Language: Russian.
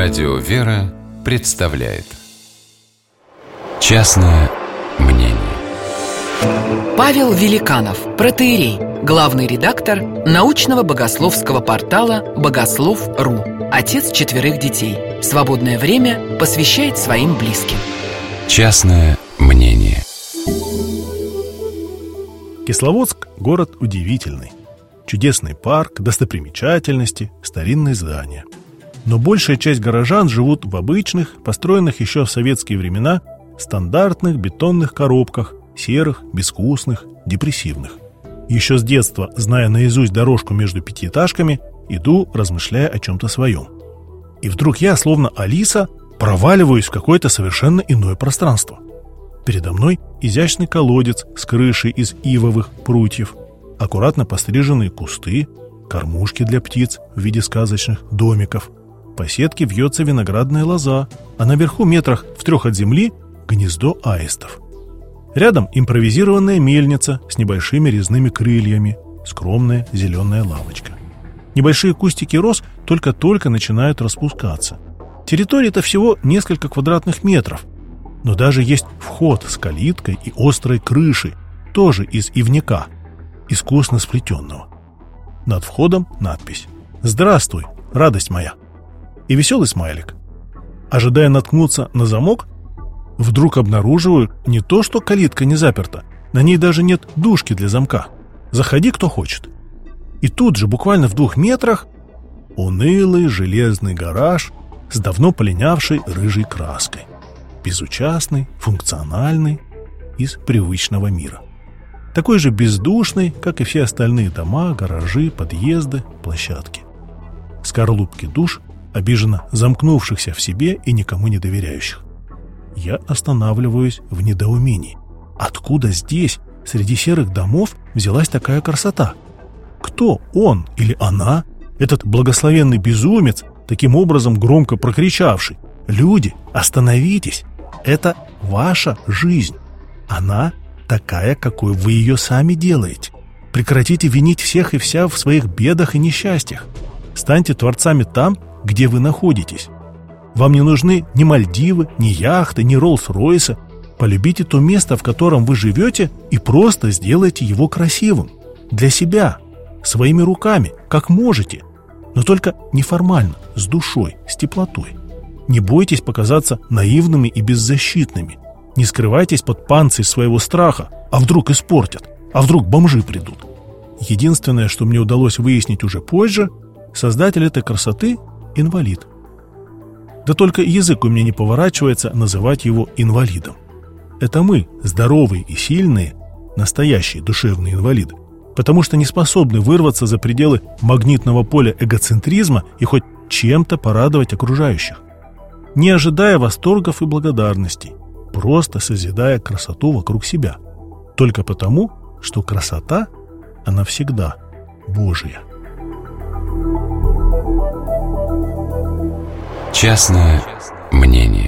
Радио «Вера» представляет Частное мнение Павел Великанов, протеерей, главный редактор научного богословского портала «Богослов.ру», отец четверых детей. Свободное время посвящает своим близким. Частное мнение Кисловодск – город удивительный. Чудесный парк, достопримечательности, старинные здания – но большая часть горожан живут в обычных, построенных еще в советские времена, стандартных бетонных коробках, серых, безвкусных, депрессивных. Еще с детства, зная наизусть дорожку между пятиэтажками, иду, размышляя о чем-то своем. И вдруг я, словно Алиса, проваливаюсь в какое-то совершенно иное пространство. Передо мной изящный колодец с крышей из ивовых прутьев, аккуратно постриженные кусты, кормушки для птиц в виде сказочных домиков, по сетке вьется виноградная лоза, а наверху метрах в трех от земли гнездо аистов. Рядом импровизированная мельница с небольшими резными крыльями, скромная зеленая лавочка. Небольшие кустики роз только-только начинают распускаться. Территория-то всего несколько квадратных метров, но даже есть вход с калиткой и острой крышей, тоже из ивника, искусно сплетенного. Над входом надпись «Здравствуй, радость моя!» И веселый смайлик. Ожидая наткнуться на замок, вдруг обнаруживаю не то, что калитка не заперта, на ней даже нет дужки для замка. Заходи, кто хочет. И тут же, буквально в двух метрах, унылый железный гараж с давно полинявшей рыжей краской. Безучастный, функциональный, из привычного мира. Такой же бездушный, как и все остальные дома, гаражи, подъезды, площадки. Скорлупки душ обиженно замкнувшихся в себе и никому не доверяющих. Я останавливаюсь в недоумении. Откуда здесь, среди серых домов, взялась такая красота? Кто он или она, этот благословенный безумец, таким образом громко прокричавший «Люди, остановитесь! Это ваша жизнь! Она такая, какой вы ее сами делаете! Прекратите винить всех и вся в своих бедах и несчастьях! Станьте творцами там, где вы находитесь. Вам не нужны ни Мальдивы, ни яхты, ни Роллс-Ройсы. Полюбите то место, в котором вы живете, и просто сделайте его красивым. Для себя, своими руками, как можете. Но только неформально, с душой, с теплотой. Не бойтесь показаться наивными и беззащитными. Не скрывайтесь под панцирь своего страха, а вдруг испортят, а вдруг бомжи придут. Единственное, что мне удалось выяснить уже позже, создатель этой красоты инвалид. Да только язык у меня не поворачивается называть его инвалидом. Это мы, здоровые и сильные, настоящие душевные инвалиды, потому что не способны вырваться за пределы магнитного поля эгоцентризма и хоть чем-то порадовать окружающих. Не ожидая восторгов и благодарностей, просто созидая красоту вокруг себя. Только потому, что красота, она всегда Божья. Частное мнение